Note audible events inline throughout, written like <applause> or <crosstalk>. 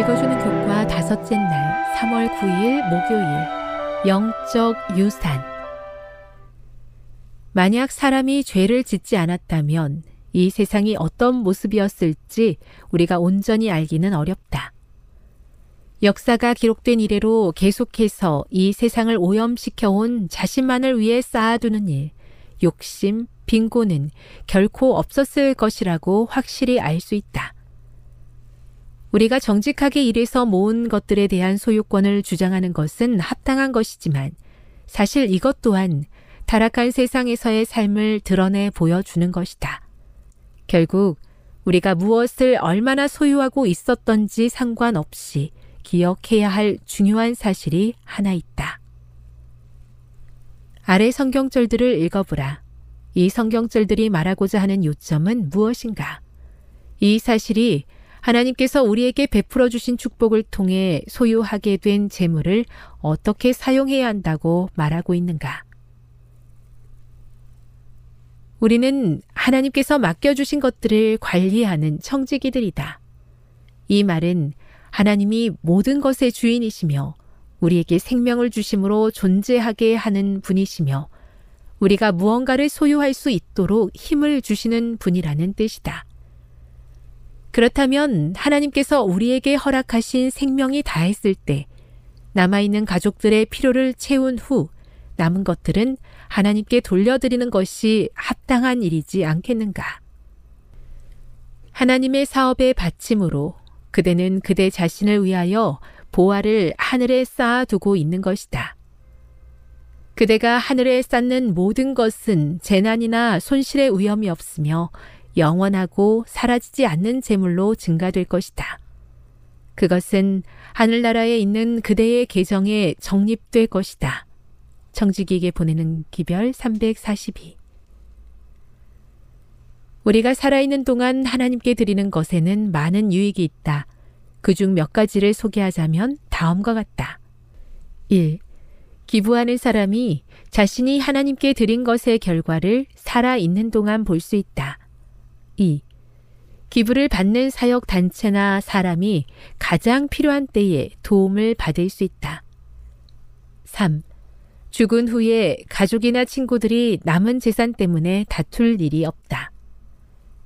읽어주는 교과 다섯째 날 3월 9일 목요일 영적 유산 만약 사람이 죄를 짓지 않았다면 이 세상이 어떤 모습이었을지 우리가 온전히 알기는 어렵다. 역사가 기록된 이래로 계속해서 이 세상을 오염시켜온 자신만을 위해 쌓아두는 일, 욕심, 빈곤은 결코 없었을 것이라고 확실히 알 수 있다. 우리가 정직하게 일해서 모은 것들에 대한 소유권을 주장하는 것은 합당한 것이지만 사실 이것 또한 타락한 세상에서의 삶을 드러내 보여주는 것이다. 결국 우리가 무엇을 얼마나 소유하고 있었던지 상관없이 기억해야 할 중요한 사실이 하나 있다. 아래 성경절들을 읽어보라. 이 성경절들이 말하고자 하는 요점은 무엇인가? 이 사실이 하나님께서 우리에게 베풀어 주신 축복을 통해 소유하게 된 재물을 어떻게 사용해야 한다고 말하고 있는가? 우리는 하나님께서 맡겨주신 것들을 관리하는 청지기들이다. 이 말은 하나님이 모든 것의 주인이시며 우리에게 생명을 주심으로 존재하게 하는 분이시며 우리가 무언가를 소유할 수 있도록 힘을 주시는 분이라는 뜻이다. 그렇다면 하나님께서 우리에게 허락하신 생명이 다했을 때 남아있는 가족들의 필요를 채운 후 남은 것들은 하나님께 돌려드리는 것이 합당한 일이지 않겠는가? 하나님의 사업의 받침으로 그대는 그대 자신을 위하여 보화를 하늘에 쌓아두고 있는 것이다. 그대가 하늘에 쌓는 모든 것은 재난이나 손실의 위험이 없으며 영원하고 사라지지 않는 재물로 증가될 것이다. 그것은 하늘나라에 있는 그대의 계정에 적립될 것이다. 청지기에게 보내는 기별 342 우리가 살아있는 동안 하나님께 드리는 것에는 많은 유익이 있다. 그 중 몇 가지를 소개하자면 다음과 같다. 1. 기부하는 사람이 자신이 하나님께 드린 것의 결과를 살아있는 동안 볼 수 있다. 2. 기부를 받는 사역 단체나 사람이 가장 필요한 때에 도움을 받을 수 있다. 3. 죽은 후에 가족이나 친구들이 남은 재산 때문에 다툴 일이 없다.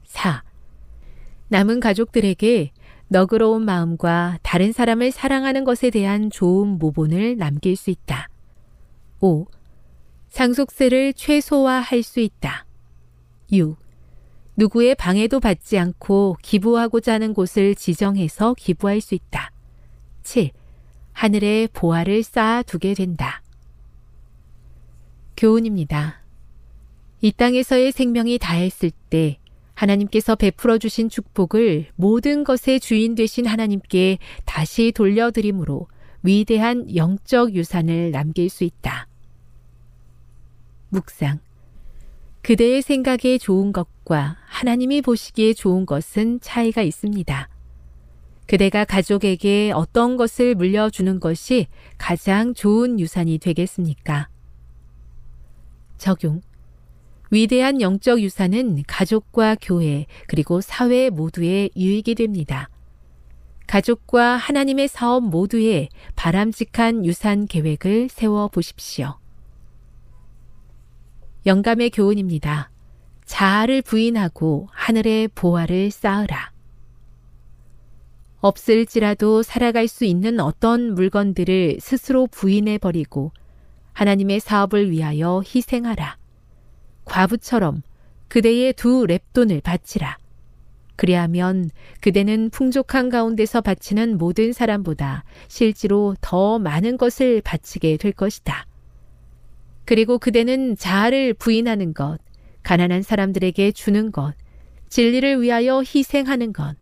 4. 남은 가족들에게 너그러운 마음과 다른 사람을 사랑하는 것에 대한 좋은 모본을 남길 수 있다. 5. 상속세를 최소화할 수 있다. 6. 누구의 방해도 받지 않고 기부하고자 하는 곳을 지정해서 기부할 수 있다. 7. 하늘에 보화를 쌓아 두게 된다. 교훈입니다. 이 땅에서의 생명이 다했을 때 하나님께서 베풀어 주신 축복을 모든 것의 주인 되신 하나님께 다시 돌려드림으로 위대한 영적 유산을 남길 수 있다. 묵상. 그대의 생각에 좋은 것과 하나님이 보시기에 좋은 것은 차이가 있습니다. 그대가 가족에게 어떤 것을 물려주는 것이 가장 좋은 유산이 되겠습니까? 적용. 위대한 영적 유산은 가족과 교회 그리고 사회 모두에 유익이 됩니다. 가족과 하나님의 사업 모두에 바람직한 유산 계획을 세워 보십시오. 영감의 교훈입니다. 자아를 부인하고 하늘의 보화를 쌓으라. 없을지라도 살아갈 수 있는 어떤 물건들을 스스로 부인해 버리고 하나님의 사업을 위하여 희생하라. 과부처럼 그대의 두 랩돈을 바치라. 그리하면 그대는 풍족한 가운데서 바치는 모든 사람보다 실제로 더 많은 것을 바치게 될 것이다. 그리고 그대는 자아를 부인하는 것, 가난한 사람들에게 주는 것, 진리를 위하여 희생하는 것,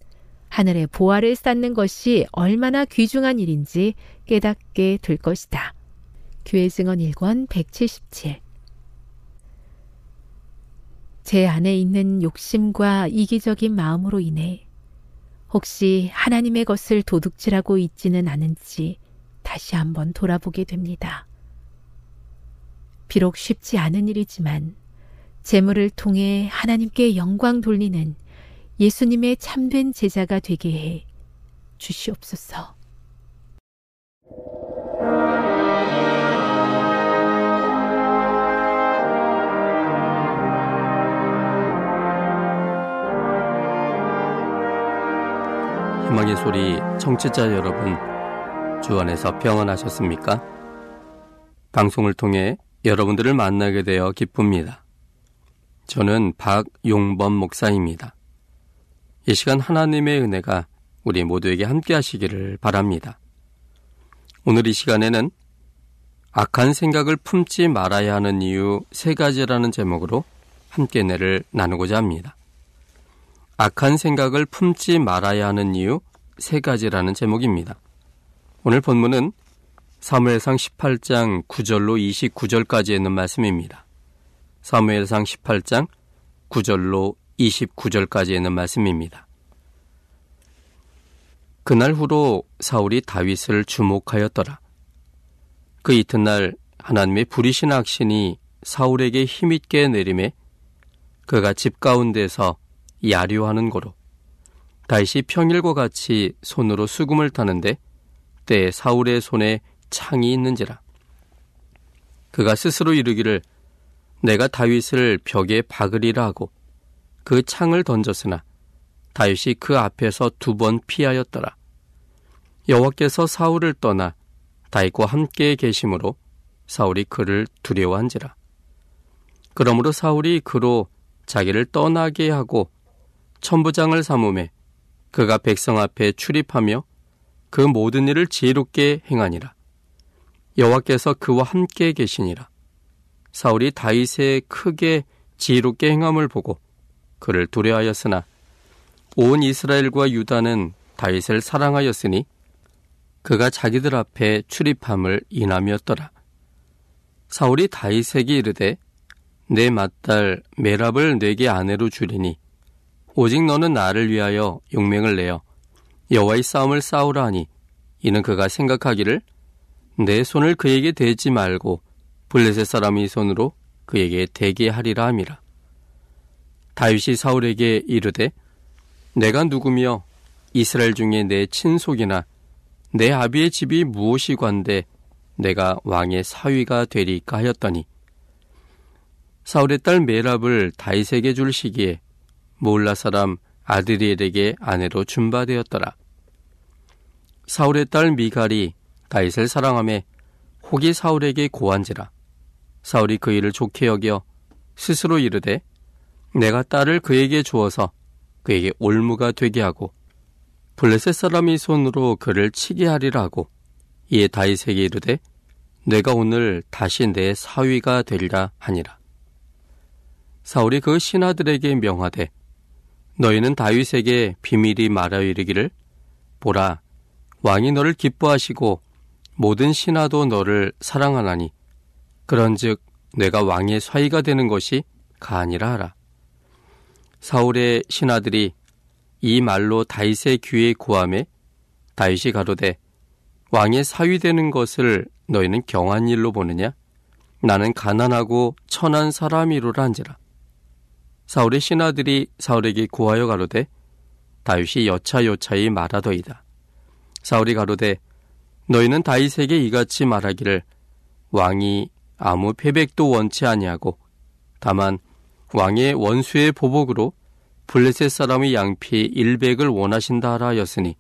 하늘의 보화를 쌓는 것이 얼마나 귀중한 일인지 깨닫게 될 것이다. 교회 증언 1권 177. 제 안에 있는 욕심과 이기적인 마음으로 인해 혹시 하나님의 것을 도둑질하고 있지는 않은지 다시 한번 돌아보게 됩니다. 비록 쉽지 않은 일이지만 재물을 통해 하나님께 영광 돌리는 예수님의 참된 제자가 되게 해 주시옵소서. 희망의 소리 청취자 여러분, 주 안에서 평안하셨습니까? 방송을 통해 여러분들을 만나게 되어 기쁩니다. 저는 박용범 목사입니다. 이 시간 하나님의 은혜가 우리 모두에게 함께 하시기를 바랍니다. 오늘 이 시간에는 악한 생각을 품지 말아야 하는 이유 세 가지라는 제목으로 함께 내를 나누고자 합니다. 악한 생각을 품지 말아야 하는 이유 세 가지라는 제목입니다. 오늘 본문은 사무엘상 18장 9절로 29절까지 있는 말씀입니다. 사무엘상 18장 9절로 29절까지 있는 말씀입니다. 그날 후로 사울이 다윗을 주목하였더라. 그 이튿날 하나님의 불이신 악신이 사울에게 힘있게 내림에 그가 집 가운데서 야류하는 고로 다윗이 평일과 같이 손으로 수금을 타는데 때 사울의 손에 창이 있는지라. 그가 스스로 이르기를 내가 다윗을 벽에 박으리라 하고 그 창을 던졌으나 다윗이 그 앞에서 두 번 피하였더라. 여호와께서 사울을 떠나 다윗과 함께 계심으로 사울이 그를 두려워한지라. 그러므로 사울이 그로 자기를 떠나게 하고 천부장을 삼음에 그가 백성 앞에 출입하며 그 모든 일을 지혜롭게 행하니라. 여호와께서 그와 함께 계시니라. 사울이 다윗의 크게 지혜롭게 행함을 보고 그를 두려하였으나 온 이스라엘과 유다는 다윗을 사랑하였으니 그가 자기들 앞에 출입함을 인함이었더라. 사울이 다윗에게 이르되 내 맏딸 메랍을 내게 아내로 주리니 오직 너는 나를 위하여 용맹을 내어 여호와의 싸움을 싸우라 하니 이는 그가 생각하기를 내 손을 그에게 대지 말고 블레셋 사람의 손으로 그에게 대게 하리라 함이라. 다윗이 사울에게 이르되 내가 누구며 이스라엘 중에 내 친속이나 내 아비의 집이 무엇이 관데 내가 왕의 사위가 되리까 하였더니 사울의 딸 메랍을 다윗에게 줄 시기에 몰라 사람 아드리엘에게 아내로 준바되었더라. 사울의 딸 미갈이 다윗을 사랑함에 혹이 사울에게 고한지라. 사울이 그 일을 좋게 여겨 스스로 이르되 내가 딸을 그에게 주어서 그에게 올무가 되게 하고 블레셋 사람이 손으로 그를 치게 하리라 하고 이에 다윗에게 이르되 내가 오늘 다시 내 사위가 되리라 하니라. 사울이 그 신하들에게 명하되 너희는 다윗에게 비밀이 말하여 이르기를 보라 왕이 너를 기뻐하시고 모든 신하도 너를 사랑하나니 그런즉 내가 왕의 사위가 되는 것이 가아니라 하라. 사울의 신하들이 이 말로 다윗의 귀에 구함에 다윗이 가로되 왕의 사위 되는 것을 너희는 경한 일로 보느냐? 나는 가난하고 천한 사람이로라 한지라. 사울의 신하들이 사울에게 구하여 가로되 다윗이 여차여차히 말하더이다. 사울이 가로되 너희는 다윗에게 이같이 말하기를 왕이 아무 패백도 원치 아니하고 다만 왕의 원수의 보복으로 블레셋 사람의 양피 100을 원하신다 하라 하였으니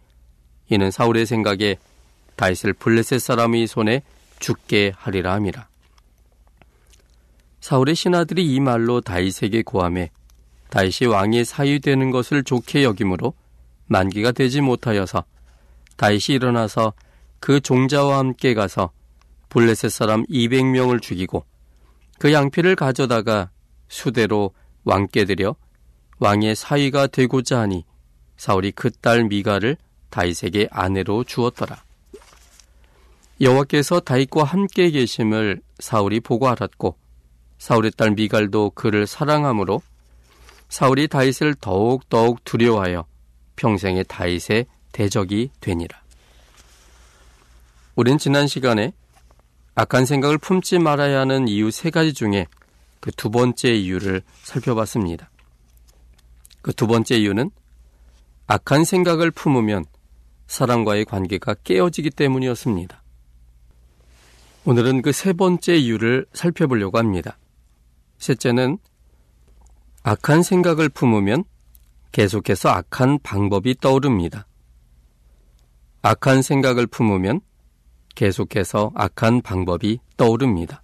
이는 사울의 생각에 다윗을 블레셋 사람의 손에 죽게 하리라 함이라. 사울의 신하들이 이 말로 다윗에게 고함해 다윗이 왕의 사위 되는 것을 좋게 여김으로 만기가 되지 못하여서 다윗이 일어나서 그 종자와 함께 가서 블레셋 사람 200명을 죽이고 그 양피를 가져다가 수대로 왕께 드려 왕의 사위가 되고자 하니 사울이 그 딸 미가를 다윗에게 아내로 주었더라. 여호와께서 다윗과 함께 계심을 사울이 보고 알았고 사울의 딸 미갈도 그를 사랑하므로 사울이 다윗을 더욱 더욱 두려워하여 평생의 다윗의 대적이 되니라. 우린 지난 시간에 악한 생각을 품지 말아야 하는 이유 세 가지 중에 그 두 번째 이유를 살펴봤습니다. 그 두 번째 이유는 악한 생각을 품으면 사람과의 관계가 깨어지기 때문이었습니다. 오늘은 그 세 번째 이유를 살펴보려고 합니다. 셋째는 악한 생각을 품으면 계속해서 악한 방법이 떠오릅니다. 악한 생각을 품으면 계속해서 악한 방법이 떠오릅니다.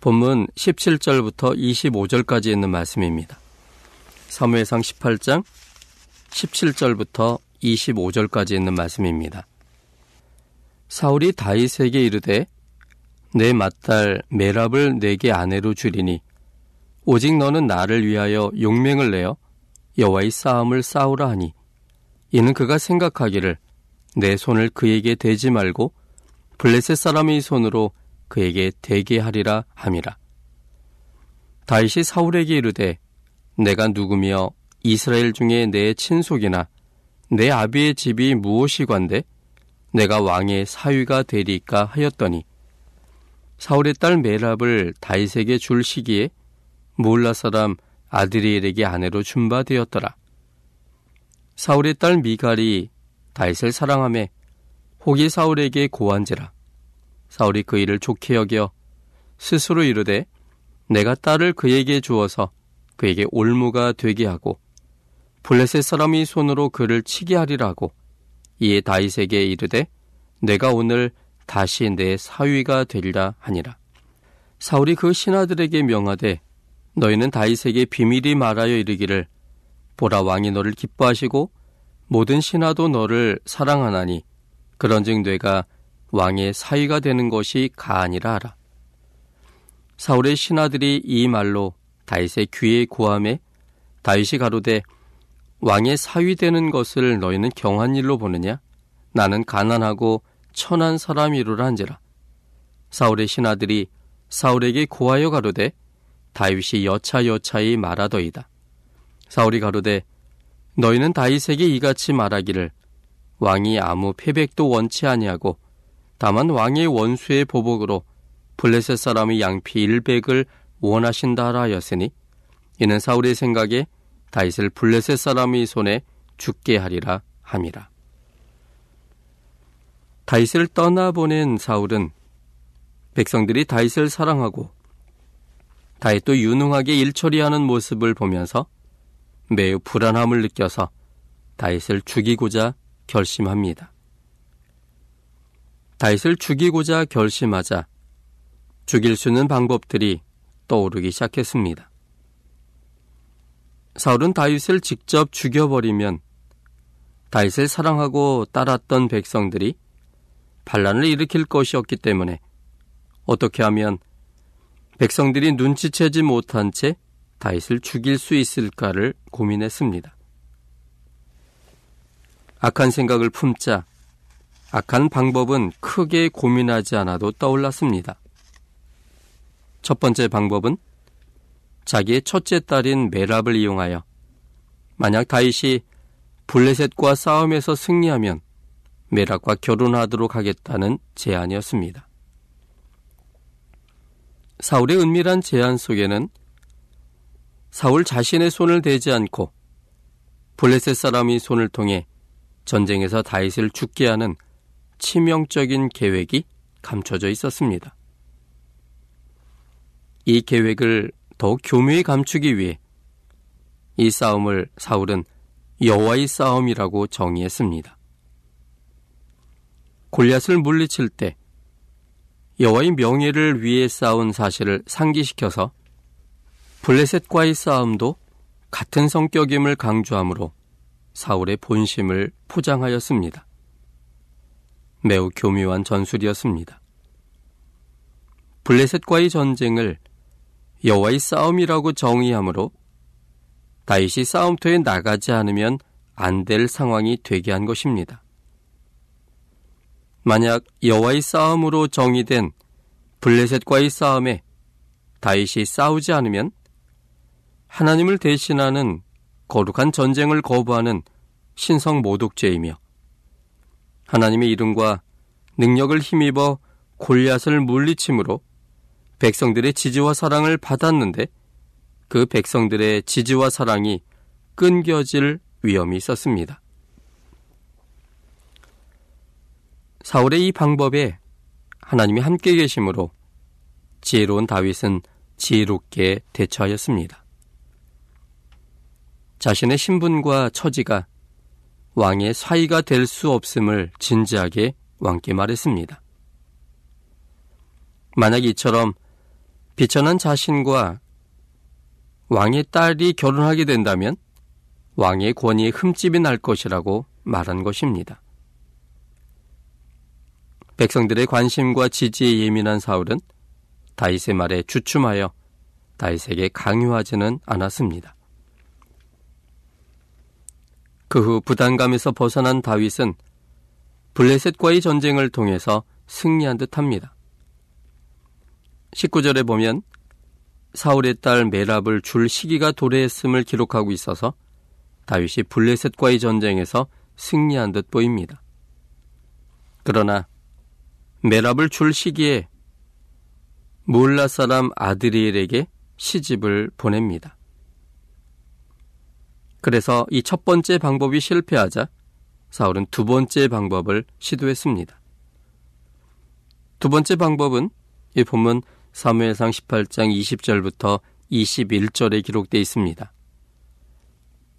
본문 17절부터 25절까지 있는 말씀입니다. 사무엘상 18장 17절부터 25절까지 있는 말씀입니다. 사울이 다윗에게 이르되 내 맏딸 메랍을 내게 아내로 주리니 오직 너는 나를 위하여 용맹을 내어 여호와의 싸움을 싸우라 하니 이는 그가 생각하기를 내 손을 그에게 대지 말고 블레셋 사람의 손으로 그에게 대게 하리라 함이라. 다윗이 사울에게 이르되 내가 누구며 이스라엘 중에 내 친속이나 내 아비의 집이 무엇이관데 내가 왕의 사위가 되리까 하였더니 사울의 딸 메랍을 다윗에게 줄 시기에 몰라 사람 아드리엘에게 아내로 준바되었더라. 사울의 딸 미갈이 다윗을 사랑함에 혹이 사울에게 고한지라. 사울이 그 일을 좋게 여겨 스스로 이르되 내가 딸을 그에게 주어서 그에게 올무가 되게 하고 블레셋 사람이 손으로 그를 치게 하리라고 이에 다윗에게 이르되 내가 오늘 다시 내 사위가 되리라 하니라. 사울이 그 신하들에게 명하되 너희는 다윗에게 비밀이 말하여 이르기를 보라 왕이 너를 기뻐하시고 모든 신하도 너를 사랑하나니 그런즉 내가 왕의 사위가 되는 것이 가아니라 하라. 사울의 신하들이 이 말로 다윗의 귀에 구함에 다윗이 가로되 왕의 사위 되는 것을 너희는 경한 일로 보느냐? 나는 가난하고 천한 사람이로라 한지라. 사울의 신하들이 사울에게 고하여 가로되 다윗이 여차여차히 말하더이다. 사울이 가로되 너희는 다윗에게 이같이 말하기를 왕이 아무 패백도 원치 아니하고 다만 왕의 원수의 보복으로 블레셋 사람의 양피 일백을 원하신다 하라 하였으니 이는 사울의 생각에 다윗을 블레셋 사람의 손에 죽게 하리라 함이라. 다윗을 떠나보낸 사울은 백성들이 다윗을 사랑하고 다윗도 유능하게 일처리하는 모습을 보면서 매우 불안함을 느껴서 다윗을 죽이고자 결심합니다. 다윗을 죽이고자 결심하자 죽일 수 있는 방법들이 떠오르기 시작했습니다. 사울은 다윗을 직접 죽여버리면 다윗을 사랑하고 따랐던 백성들이 반란을 일으킬 것이었기 때문에 어떻게 하면 백성들이 눈치채지 못한 채 다윗을 죽일 수 있을까를 고민했습니다. 악한 생각을 품자 악한 방법은 크게 고민하지 않아도 떠올랐습니다. 첫 번째 방법은 자기의 첫째 딸인 메랍을 이용하여 만약 다윗이 블레셋과 싸움에서 승리하면 메랍과 결혼하도록 하겠다는 제안이었습니다. 사울의 은밀한 제안 속에는 사울 자신의 손을 대지 않고 블레셋 사람이 손을 통해 전쟁에서 다윗을 죽게 하는 치명적인 계획이 감춰져 있었습니다. 이 계획을 더욱 교묘히 감추기 위해 이 싸움을 사울은 여호와의 싸움이라고 정의했습니다. 골리앗을 물리칠 때 여호와의 명예를 위해 싸운 사실을 상기시켜서 블레셋과의 싸움도 같은 성격임을 강조하므로 사울의 본심을 포장하였습니다. 매우 교묘한 전술이었습니다. 블레셋과의 전쟁을 여호와의 싸움이라고 정의하므로 다윗이 싸움터에 나가지 않으면 안 될 상황이 되게 한 것입니다. 만약 여호와의 싸움으로 정의된 블레셋과의 싸움에 다윗이 싸우지 않으면 하나님을 대신하는 거룩한 전쟁을 거부하는 신성 모독죄이며 하나님의 이름과 능력을 힘입어 골리앗을 물리침으로 백성들의 지지와 사랑을 받았는데 그 백성들의 지지와 사랑이 끊겨질 위험이 있었습니다. 사울의 이 방법에 하나님이 함께 계심으로 지혜로운 다윗은 지혜롭게 대처하였습니다. 자신의 신분과 처지가 왕의 사이가 될 수 없음을 진지하게 왕께 말했습니다. 만약 이처럼 비천한 자신과 왕의 딸이 결혼하게 된다면 왕의 권위에 흠집이 날 것이라고 말한 것입니다. 백성들의 관심과 지지에 예민한 사울은 다윗의 말에 주춤하여 다윗에게 강요하지는 않았습니다. 그 후 부담감에서 벗어난 다윗은 블레셋과의 전쟁을 통해서 승리한 듯 합니다. 19절에 보면 사울의 딸 메랍을 줄 시기가 도래했음을 기록하고 있어서 다윗이 블레셋과의 전쟁에서 승리한 듯 보입니다. 그러나 메랍을 줄 시기에 몰라 사람 아드리엘에게 시집을 보냅니다. 그래서 이 첫 번째 방법이 실패하자 사울은 두 번째 방법을 시도했습니다. 두 번째 방법은 이 본문 사무엘상 18장 20절부터 21절에 기록되어 있습니다.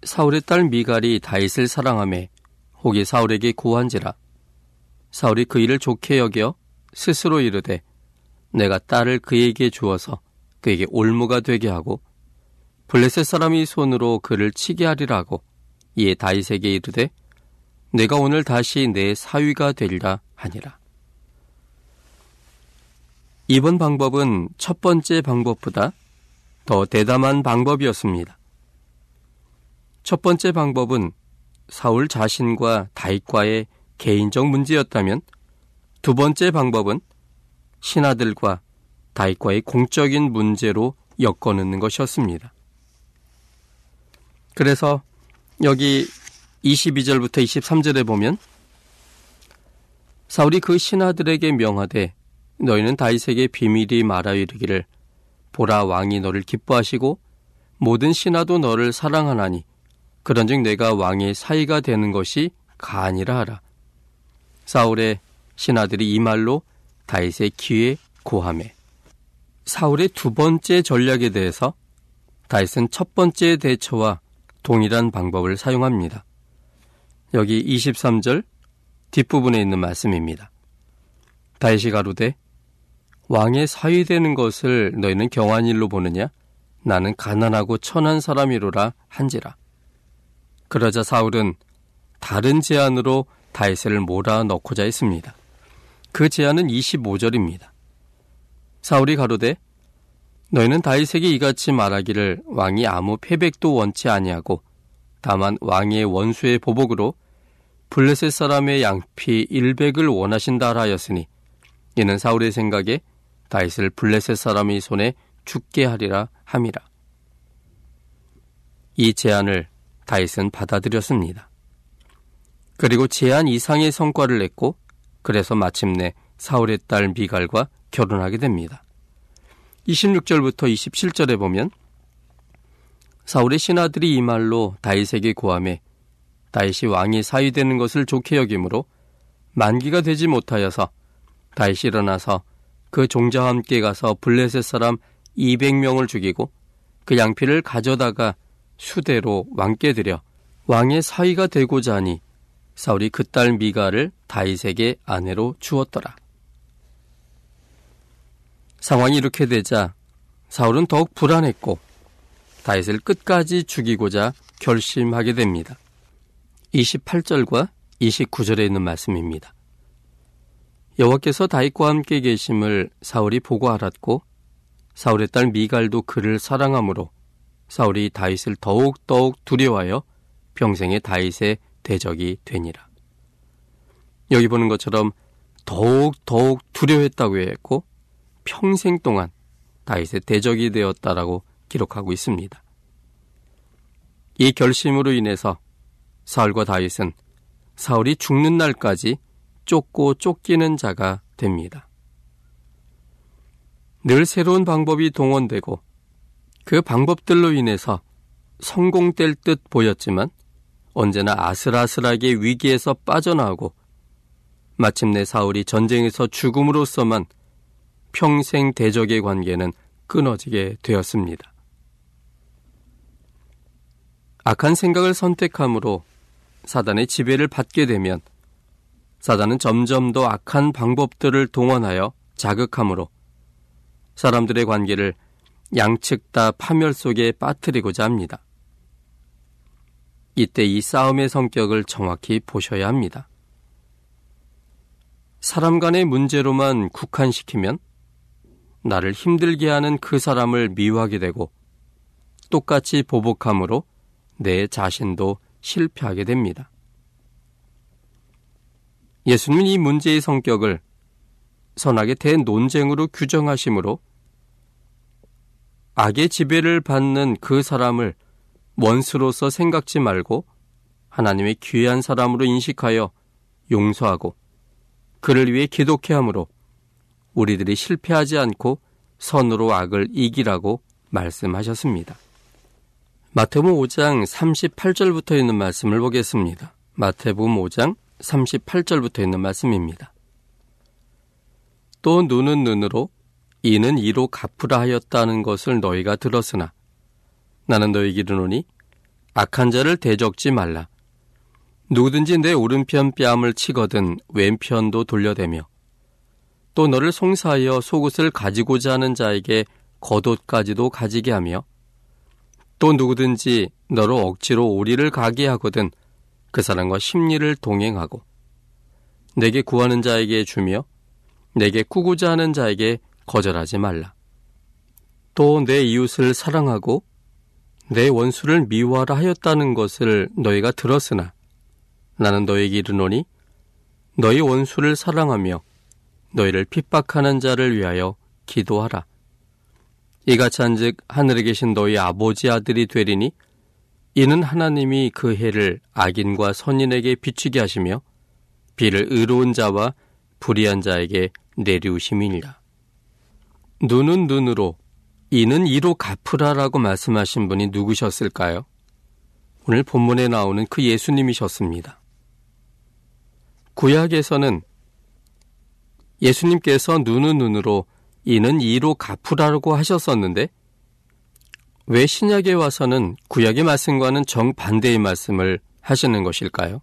사울의 딸 미갈이 다윗을 사랑함에 혹이 사울에게 고한지라 사울이 그 일을 좋게 여겨 스스로 이르되 내가 딸을 그에게 주어서 그에게 올무가 되게 하고 블레셋 사람이 손으로 그를 치게 하리라고 이에 다윗에게 이르되 내가 오늘 다시 내 사위가 되리라 하니라. 이번 방법은 첫 번째 방법보다 더 대담한 방법이었습니다. 첫 번째 방법은 사울 자신과 다윗과의 개인적 문제였다면 두 번째 방법은 신하들과 다윗과의 공적인 문제로 엮어넣는 것이었습니다. 그래서 여기 22절부터 23절에 보면 사울이 그 신하들에게 명하되 너희는 다윗에게 비밀이 말하여 이르기를 보라 왕이 너를 기뻐하시고 모든 신하도 너를 사랑하나니 그런즉 내가 왕의 사이가 되는 것이 가니라 하라. 사울의 신하들이 이 말로 다윗의 귀에 고함해. 사울의 두 번째 전략에 대해서 다윗은 첫 번째 대처와 동일한 방법을 사용합니다. 여기 23절 뒷부분에 있는 말씀입니다. 다윗이 가로되 왕의 사위 되는 것을 너희는 경한 일로 보느냐? 나는 가난하고 천한 사람이로라 한지라. 그러자 사울은 다른 제안으로 다윗을 몰아넣고자 했습니다. 그 제안은 25절입니다. 사울이 가로되 너희는 다윗에게 이같이 말하기를 왕이 아무 패백도 원치 아니하고 다만 왕의 원수의 보복으로 블레셋 사람의 양피 100을 원하신다 하였으니 이는 사울의 생각에 다윗을 블레셋 사람의 손에 죽게 하리라 함이라. 이 제안을 다윗은 받아들였습니다. 그리고 제안 이상의 성과를 냈고 그래서 마침내 사울의 딸 미갈과 결혼하게 됩니다. 26절부터 27절에 보면 사울의 신하들이 이 말로 다윗에게 고함해 다윗이 왕이 사위되는 것을 좋게 여기므로 만기가 되지 못하여서 다윗이 일어나서 그 종자와 함께 가서 블레셋 사람 200명을 죽이고 그 양피를 가져다가 수대로 왕께 드려 왕의 사위가 되고자 하니 사울이 그 딸 미가를 다윗에게 아내로 주었더라. 상황이 이렇게 되자 사울은 더욱 불안했고 다윗을 끝까지 죽이고자 결심하게 됩니다. 28절과 29절에 있는 말씀입니다. 여호와께서 다윗과 함께 계심을 사울이 보고 알았고 사울의 딸 미갈도 그를 사랑하므로 사울이 다윗을 더욱 더욱 두려워하여 평생의 다윗의 대적이 되니라. 여기 보는 것처럼 더욱 더욱 두려워했다고 했고 평생 동안 다윗의 대적이 되었다라고 기록하고 있습니다. 이 결심으로 인해서 사울과 다윗은 사울이 죽는 날까지 쫓고 쫓기는 자가 됩니다. 늘 새로운 방법이 동원되고 그 방법들로 인해서 성공될 듯 보였지만 언제나 아슬아슬하게 위기에서 빠져나오고 마침내 사울이 전쟁에서 죽음으로써만 평생 대적의 관계는 끊어지게 되었습니다. 악한 생각을 선택함으로 사단의 지배를 받게 되면 사단은 점점 더 악한 방법들을 동원하여 자극함으로 사람들의 관계를 양측 다 파멸 속에 빠뜨리고자 합니다. 이때 이 싸움의 성격을 정확히 보셔야 합니다. 사람 간의 문제로만 국한시키면 나를 힘들게 하는 그 사람을 미워하게 되고 똑같이 보복함으로 내 자신도 실패하게 됩니다. 예수님은 이 문제의 성격을 선악의 대논쟁으로 규정하시므로 악의 지배를 받는 그 사람을 원수로서 생각지 말고 하나님의 귀한 사람으로 인식하여 용서하고 그를 위해 기독해 함으로 우리들이 실패하지 않고 선으로 악을 이기라고 말씀하셨습니다. 마태복음 5장 38절부터 있는 말씀을 보겠습니다. 마태복음 5장 38절부터 있는 말씀입니다. 또 눈은 눈으로 이는 이로 갚으라 하였다는 것을 너희가 들었으나 나는 너희에게 이르노니 악한 자를 대적지 말라. 누구든지 내 오른편 뺨을 치거든 왼편도 돌려대며 또 너를 송사하여 속옷을 가지고자 하는 자에게 겉옷까지도 가지게 하며 또 누구든지 너로 억지로 오리를 가게 하거든 그 사람과 심리를 동행하고 내게 구하는 자에게 주며 내게 꾸고자 하는 자에게 거절하지 말라. 또 내 이웃을 사랑하고 내 원수를 미워하라 하였다는 것을 너희가 들었으나 나는 너에게 이르노니 너희 원수를 사랑하며 너희를 핍박하는 자를 위하여 기도하라. 이같이 한즉 하늘에 계신 너희 아버지 아들이 되리니 이는 하나님이 그 해를 악인과 선인에게 비추게 하시며 비를 의로운 자와 불의한 자에게 내리우심이니라. 눈은 눈으로 이는 이로 갚으라라고 말씀하신 분이 누구셨을까요? 오늘 본문에 나오는 그 예수님이셨습니다. 구약에서는 예수님께서 눈은 눈으로 이는 이로 갚으라고 하셨었는데 왜 신약에 와서는 구약의 말씀과는 정반대의 말씀을 하시는 것일까요?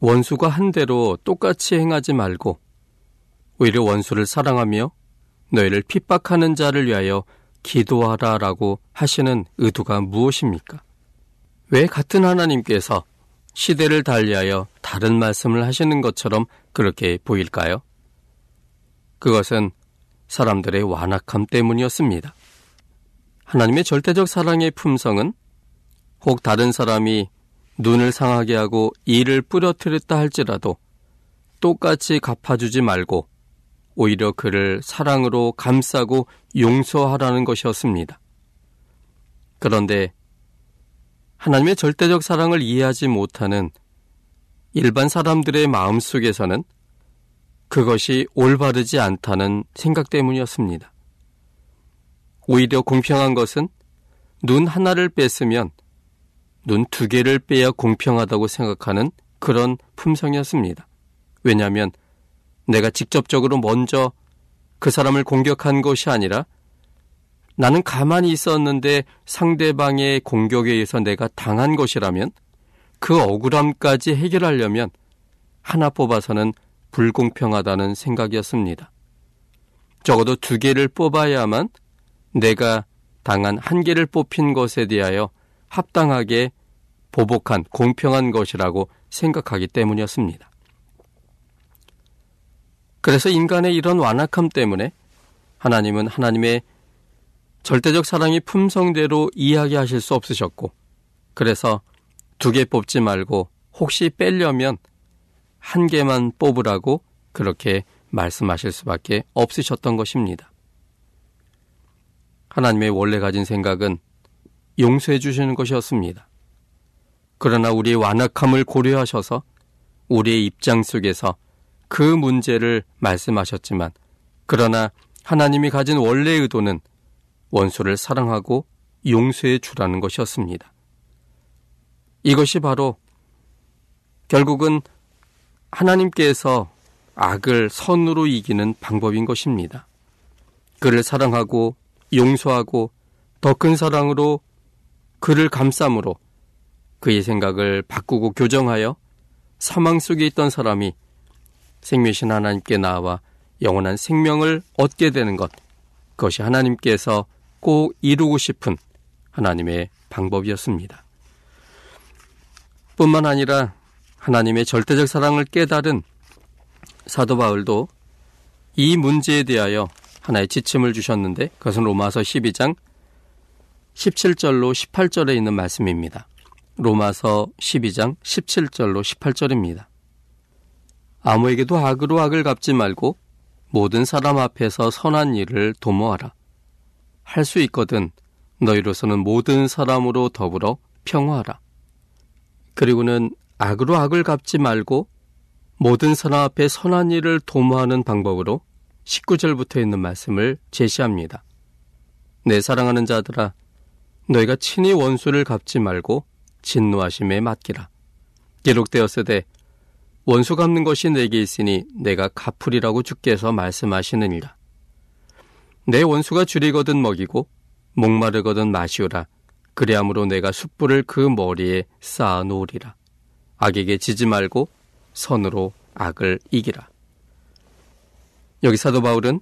원수가 한 대로 똑같이 행하지 말고 오히려 원수를 사랑하며 너희를 핍박하는 자를 위하여 기도하라 라고 하시는 의도가 무엇입니까? 왜 같은 하나님께서 시대를 달리하여 다른 말씀을 하시는 것처럼 그렇게 보일까요? 그것은 사람들의 완악함 때문이었습니다. 하나님의 절대적 사랑의 품성은 혹 다른 사람이 눈을 상하게 하고 이를 뿌려뜨렸다 할지라도 똑같이 갚아주지 말고 오히려 그를 사랑으로 감싸고 용서하라는 것이었습니다. 그런데 하나님의 절대적 사랑을 이해하지 못하는 일반 사람들의 마음 속에서는 그것이 올바르지 않다는 생각 때문이었습니다. 오히려 공평한 것은 눈 하나를 뺐으면 눈 두 개를 빼야 공평하다고 생각하는 그런 품성이었습니다. 왜냐하면 내가 직접적으로 먼저 그 사람을 공격한 것이 아니라 나는 가만히 있었는데 상대방의 공격에 의해서 내가 당한 것이라면 그 억울함까지 해결하려면 하나 뽑아서는 불공평하다는 생각이었습니다. 적어도 두 개를 뽑아야만 내가 당한 한 개를 뽑힌 것에 대하여 합당하게 보복한 공평한 것이라고 생각하기 때문이었습니다. 그래서 인간의 이런 완악함 때문에 하나님은 하나님의 절대적 사랑이 품성대로 이야기하실 수 없으셨고, 그래서 두 개 뽑지 말고 혹시 빼려면 한 개만 뽑으라고 그렇게 말씀하실 수밖에 없으셨던 것입니다. 하나님의 원래 가진 생각은 용서해 주시는 것이었습니다. 그러나 우리의 완악함을 고려하셔서 우리의 입장 속에서 그 문제를 말씀하셨지만 그러나 하나님이 가진 원래의 의도는 원수를 사랑하고 용서해 주라는 것이었습니다. 이것이 바로 결국은 하나님께서 악을 선으로 이기는 방법인 것입니다. 그를 사랑하고 용서하고 더 큰 사랑으로 그를 감싸므로 그의 생각을 바꾸고 교정하여 사망 속에 있던 사람이 생명신 하나님께 나와 영원한 생명을 얻게 되는 것, 그것이 하나님께서 꼭 이루고 싶은 하나님의 방법이었습니다. 뿐만 아니라 하나님의 절대적 사랑을 깨달은 사도 바울도 이 문제에 대하여 하나의 지침을 주셨는데 그것은 로마서 12장 17절로 18절에 있는 말씀입니다. 로마서 12장 17절로 18절입니다. 아무에게도 악으로 악을 갚지 말고 모든 사람 앞에서 선한 일을 도모하라. 할 수 있거든 너희로서는 모든 사람으로 더불어 평화하라. 그리고는 악으로 악을 갚지 말고 모든 사람 앞에 선한 일을 도모하는 방법으로 19절부터 있는 말씀을 제시합니다. 내 사랑하는 자들아, 너희가 친히 원수를 갚지 말고 진노하심에 맡기라. 기록되었으되 원수 갚는 것이 내게 있으니 내가 갚으리라고 주께서 말씀하시느니라. 내 원수가 줄이거든 먹이고 목마르거든 마시오라. 그리함으로 내가 숯불을 그 머리에 쌓아 놓으리라. 악에게 지지 말고 선으로 악을 이기라. 여기 사도 바울은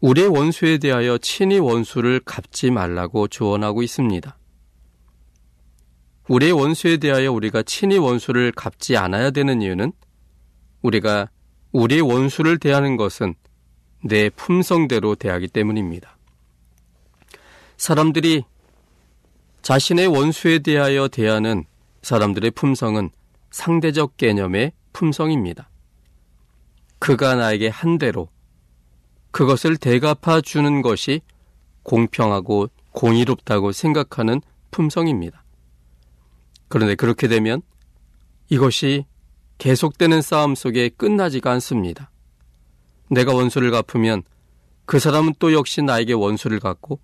우리의 원수에 대하여 친히 원수를 갚지 말라고 조언하고 있습니다. 우리의 원수에 대하여 우리가 친히 원수를 갚지 않아야 되는 이유는 우리가 우리의 원수를 대하는 것은 내 품성대로 대하기 때문입니다. 사람들이 자신의 원수에 대하여 대하는 사람들의 품성은 상대적 개념의 품성입니다. 그가 나에게 한 대로 그것을 대갚아 주는 것이 공평하고 공의롭다고 생각하는 품성입니다. 그런데 그렇게 되면 이것이 계속되는 싸움 속에 끝나지가 않습니다. 내가 원수를 갚으면 그 사람은 또 역시 나에게 원수를 갚고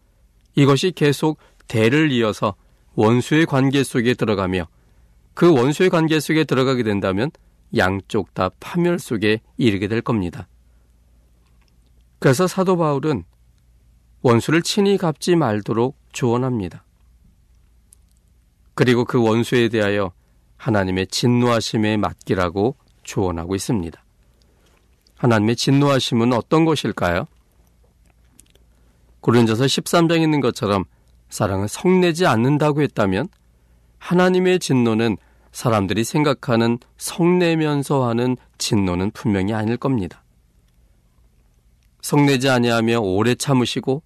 이것이 계속 대를 이어서 원수의 관계 속에 들어가며 그 원수의 관계 속에 들어가게 된다면 양쪽 다 파멸 속에 이르게 될 겁니다. 그래서 사도 바울은 원수를 친히 갚지 말도록 조언합니다. 그리고 그 원수에 대하여 하나님의 진노하심에 맡기라고 조언하고 있습니다. 하나님의 진노하심은 어떤 것일까요? 고린전서 13장에 있는 것처럼 사랑은 성내지 않는다고 했다면 하나님의 진노는 사람들이 생각하는 성내면서 하는 진노는 분명히 아닐 겁니다. 성내지 아니하며 오래 참으시고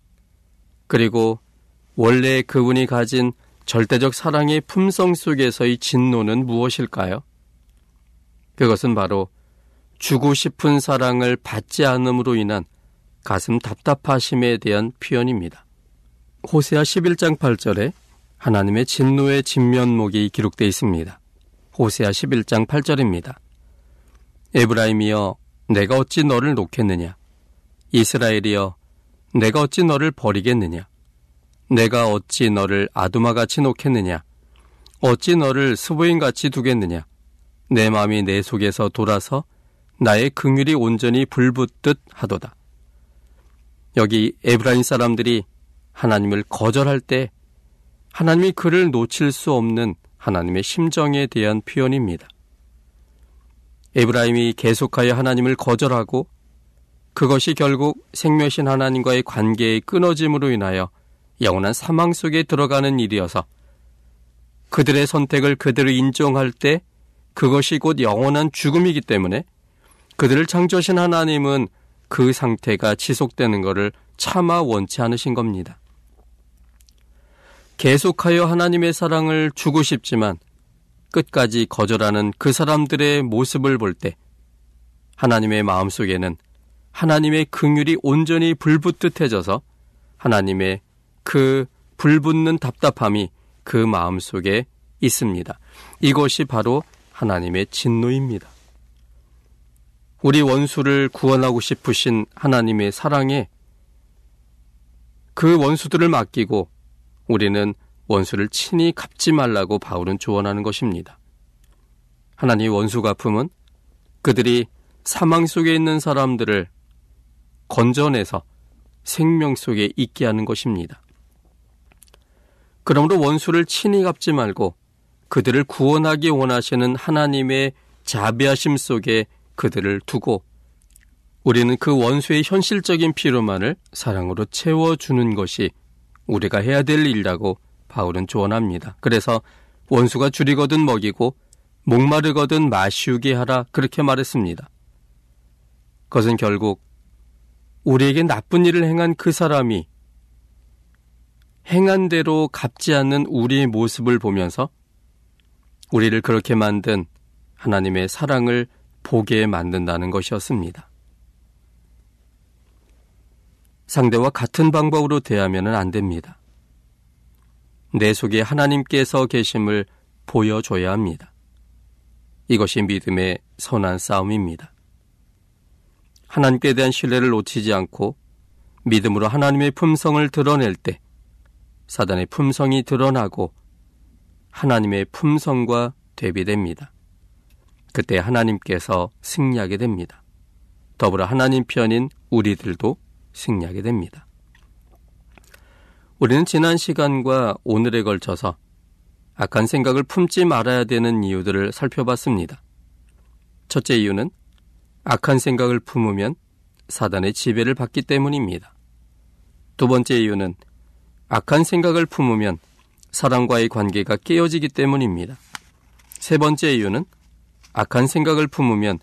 그리고 원래 그분이 가진 절대적 사랑의 품성 속에서의 진노는 무엇일까요? 그것은 바로 주고 싶은 사랑을 받지 않음으로 인한 가슴 답답하심에 대한 표현입니다. 호세아 11장 8절에 하나님의 진노의 진면목이 기록되어 있습니다. 호세아 11장 8절입니다. 에브라임이여 내가 어찌 너를 놓겠느냐 이스라엘이여 내가 어찌 너를 버리겠느냐 내가 어찌 너를 아두마같이 놓겠느냐 어찌 너를 스보인같이 두겠느냐 내 마음이 내 속에서 돌아서 나의 긍휼이 온전히 불붙듯 하도다. 여기 에브라임 사람들이 하나님을 거절할 때 하나님이 그를 놓칠 수 없는 하나님의 심정에 대한 표현입니다. 에브라임이 계속하여 하나님을 거절하고 그것이 결국 생명신 하나님과의 관계의 끊어짐으로 인하여 영원한 사망 속에 들어가는 일이어서 그들의 선택을 그대로 인정할 때 그것이 곧 영원한 죽음이기 때문에 그들을 창조하신 하나님은 그 상태가 지속되는 것을 차마 원치 않으신 겁니다. 계속하여 하나님의 사랑을 주고 싶지만 끝까지 거절하는 그 사람들의 모습을 볼 때 하나님의 마음속에는 하나님의 긍휼이 온전히 불붙듯해져서 하나님의 그 불붙는 답답함이 그 마음속에 있습니다. 이것이 바로 하나님의 진노입니다. 우리 원수를 구원하고 싶으신 하나님의 사랑에 그 원수들을 맡기고 우리는 원수를 친히 갚지 말라고 바울은 조언하는 것입니다. 하나님의 원수 갚음은 그들이 사망 속에 있는 사람들을 건져내서 생명 속에 있게 하는 것입니다. 그러므로 원수를 친히 갚지 말고 그들을 구원하기 원하시는 하나님의 자비하심 속에 그들을 두고 우리는 그 원수의 현실적인 필요만을 사랑으로 채워주는 것이 우리가 해야 될 일이라고 바울은 조언합니다. 그래서 원수가 줄이거든 먹이고 목마르거든 마시우게 하라 그렇게 말했습니다. 그것은 결국 우리에게 나쁜 일을 행한 그 사람이 행한 대로 갚지 않는 우리의 모습을 보면서 우리를 그렇게 만든 하나님의 사랑을 보게 만든다는 것이었습니다. 상대와 같은 방법으로 대하면 안 됩니다. 내 속에 하나님께서 계심을 보여줘야 합니다. 이것이 믿음의 선한 싸움입니다. 하나님께 대한 신뢰를 놓치지 않고 믿음으로 하나님의 품성을 드러낼 때 사단의 품성이 드러나고 하나님의 품성과 대비됩니다. 그때 하나님께서 승리하게 됩니다. 더불어 하나님 편인 우리들도 승리하게 됩니다. 우리는 지난 시간과 오늘에 걸쳐서 악한 생각을 품지 말아야 되는 이유들을 살펴봤습니다. 첫째 이유는 악한 생각을 품으면 사단의 지배를 받기 때문입니다. 두 번째 이유는 악한 생각을 품으면 사람과의 관계가 깨어지기 때문입니다. 세 번째 이유는 악한 생각을 품으면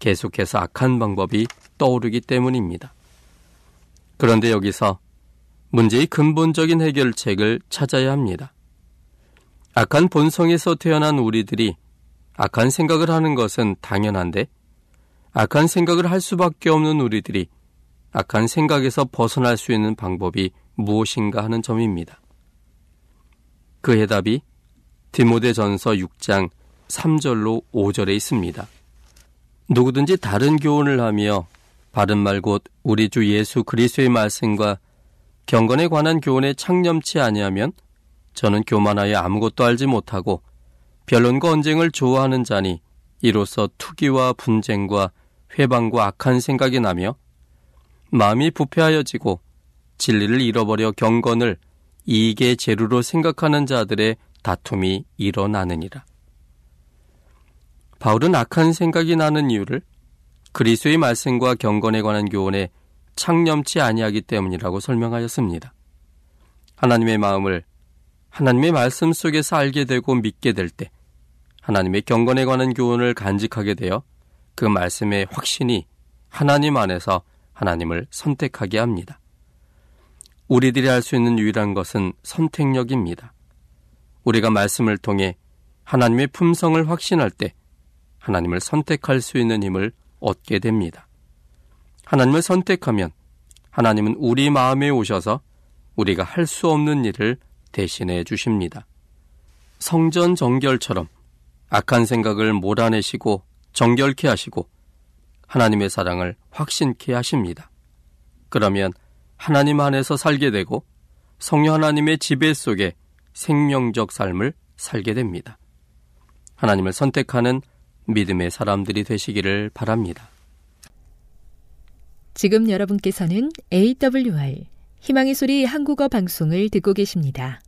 계속해서 악한 방법이 떠오르기 때문입니다. 그런데 여기서 문제의 근본적인 해결책을 찾아야 합니다. 악한 본성에서 태어난 우리들이 악한 생각을 하는 것은 당연한데 악한 생각을 할 수밖에 없는 우리들이 악한 생각에서 벗어날 수 있는 방법이 무엇인가 하는 점입니다. 그 해답이 디모데 전서 6장 3절로 5절에 있습니다. 누구든지 다른 교훈을 하며 바른 말 곧 우리 주 예수 그리스도의 말씀과 경건에 관한 교훈에 창념치 아니하면 저는 교만하여 아무것도 알지 못하고 변론과 언쟁을 좋아하는 자니 이로써 투기와 분쟁과 회방과 악한 생각이 나며 마음이 부패하여지고 진리를 잃어버려 경건을 이익의 재료로 생각하는 자들의 다툼이 일어나느니라. 바울은 악한 생각이 나는 이유를 그리스의 말씀과 경건에 관한 교훈에 창념치 아니하기 때문이라고 설명하였습니다. 하나님의 마음을 하나님의 말씀 속에서 알게 되고 믿게 될 때 하나님의 경건에 관한 교훈을 간직하게 되어 그 말씀의 확신이 하나님 안에서 하나님을 선택하게 합니다. 우리들이 할 수 있는 유일한 것은 선택력입니다. 우리가 말씀을 통해 하나님의 품성을 확신할 때 하나님을 선택할 수 있는 힘을 얻게 됩니다. 하나님을 선택하면 하나님은 우리 마음에 오셔서 우리가 할 수 없는 일을 대신해 주십니다. 성전 정결처럼 악한 생각을 몰아내시고 정결케 하시고 하나님의 사랑을 확신케 하십니다. 그러면 하나님 안에서 살게 되고 성령 하나님의 지배 속에 생명적 삶을 살게 됩니다. 하나님을 선택하는 믿음의 사람들이 되시기를 바랍니다. 지금 여러분께서는 AWR 희망의 소리 한국어 방송을 듣고 계십니다.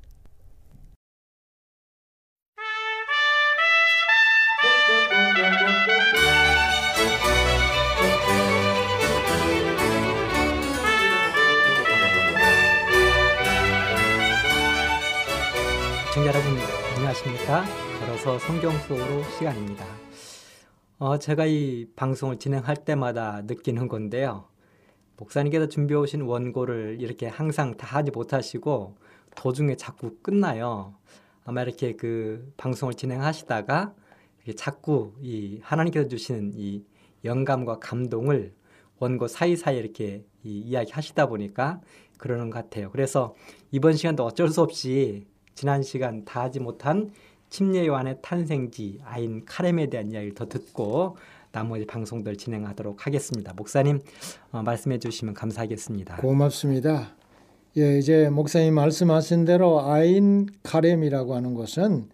청자 여러분 안녕하십니까? 걸어서 성경 속으로 시간입니다. 어, 제가 이 방송을 진행할 때마다 느끼는 건데요. 목사님께서 준비해 오신 원고를 이렇게 항상 다 하지 못하시고 도중에 자꾸 끝나요. 아마 이렇게 그 방송을 진행하시다가 자꾸 이 하나님께서 주시는 이 영감과 감동을 원고 사이사이 이렇게 이 이야기 하시다 보니까 그러는 것 같아요. 그래서 이번 시간도 어쩔 수 없이 지난 시간 다 하지 못한 침례 요한의 탄생지 아인 카렘에 대한 이야기를 더 듣고 나머지 방송들 진행하도록 하겠습니다. 목사님 어, 말씀해 주시면 감사하겠습니다. 고맙습니다. 예, 이제 목사님 말씀하신 대로 아인 카렘이라고 하는 것은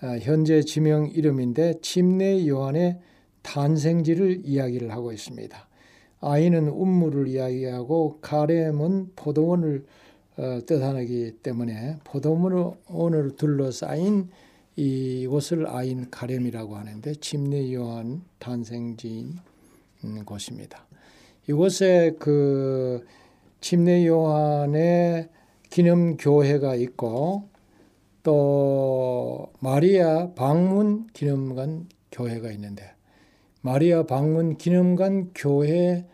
아, 현재 지명 이름인데 침례 요한의 탄생지를 이야기를 하고 있습니다. 아인은 운물을 이야기하고 카렘은 포도원을 어, 뜻하기 때문에 포도원을 둘러싸인 이곳을 아인 카렘이라고 하는데 침례 요한 탄생지인 곳입니다. 이곳에 그 침례 요한의 기념 교회가 있고 또 마리아 방문 기념관 교회가 있는데 마리아 방문 기념관 교회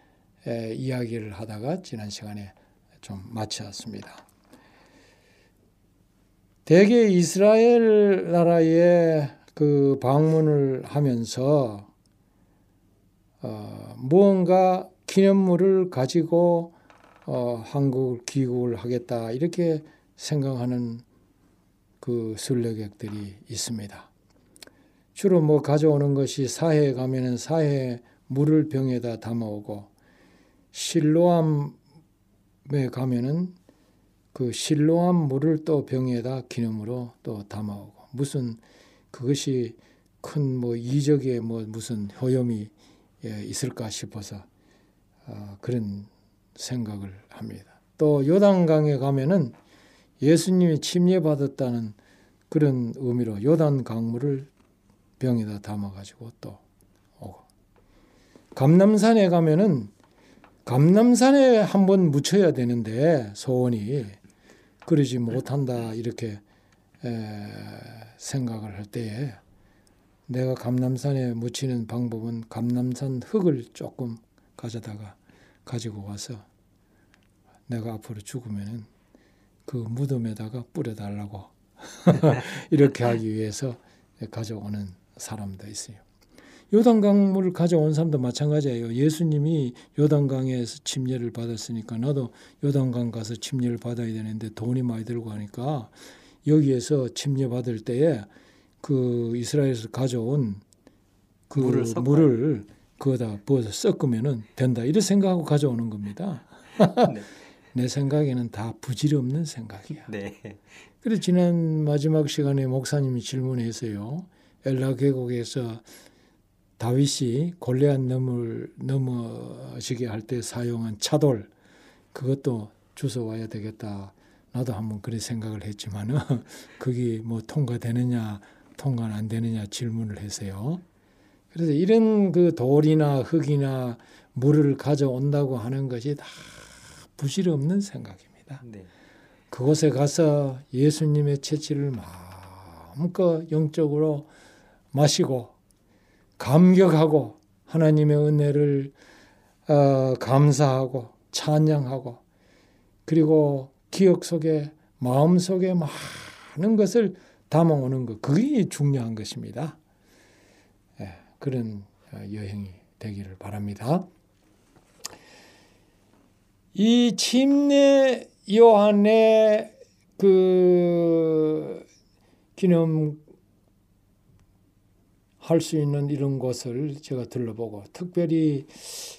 이야기를 하다가 지난 시간에 좀 마쳤습니다. 대개 이스라엘 나라에 그 방문을 하면서 어, 무언가 기념물을 가지고 어, 한국을 귀국을 하겠다 이렇게 생각하는 그 순례객들이 있습니다. 주로 뭐 가져오는 것이 사해에 가면은 사해 물을 병에다 담아오고 실로암에 가면은 그 실로암 물을 또 병에다 기념으로 또 담아오고 무슨 그것이 큰 뭐 이적의 뭐 무슨 효염이 예, 있을까 싶어서 어, 그런 생각을 합니다. 또 요단강에 가면은 예수님이 침례 받았다는 그런 의미로 요단 강물을 병에다 담아 가지고 또 오고 감남산에 가면은 감남산에 한번 묻혀야 되는데 소원이 그러지 못한다 이렇게 에, 생각을 할 때에 내가 감남산에 묻히는 방법은 감남산 흙을 조금 가져다가 가지고 와서 내가 앞으로 죽으면은 그 무덤에다가 뿌려달라고 <laughs> 이렇게 하기 위해서 가져오는 사람도 있어요. 요단강물을 가져온 사람도 마찬가지예요. 예수님이 요단강에서 침례를 받았으니까 나도 요단강 가서 침례를 받아야 되는데 돈이 많이 들고 하니까 여기에서 침례 받을 때에 그 이스라엘에서 가져온 그 물을, 물을 그거다 부어서 섞으면은 된다. 이런 생각하고 가져오는 겁니다. <laughs> 네. 내 생각에는 다 부질없는 생각이야. 네. 그래 지난 마지막 시간에 목사님이 질문했어요. 엘라 계곡에서 다윗이 골리앗 넘을 넘어지게 할 때 사용한 차돌 그것도 주워 와야 되겠다. 나도 한번 그런 생각을 했지만은 <laughs> 그게 뭐 통과되느냐 통과 안 되느냐 질문을 했어요. 그래서 이런 그 돌이나 흙이나 물을 가져온다고 하는 것이 다 부질없는 생각입니다. 네. 그곳에 가서 예수님의 채취를 마음껏 영적으로 마시고 감격하고 하나님의 은혜를 어, 감사하고 찬양하고 그리고 기억 속에 마음 속에 많은 것을 담아오는 것 그게 중요한 것입니다. 예, 그런 어, 여행이 되기를 바랍니다. 이 침례 요한의 그 기념 할 수 있는 이런 것을 제가 들러보고 특별히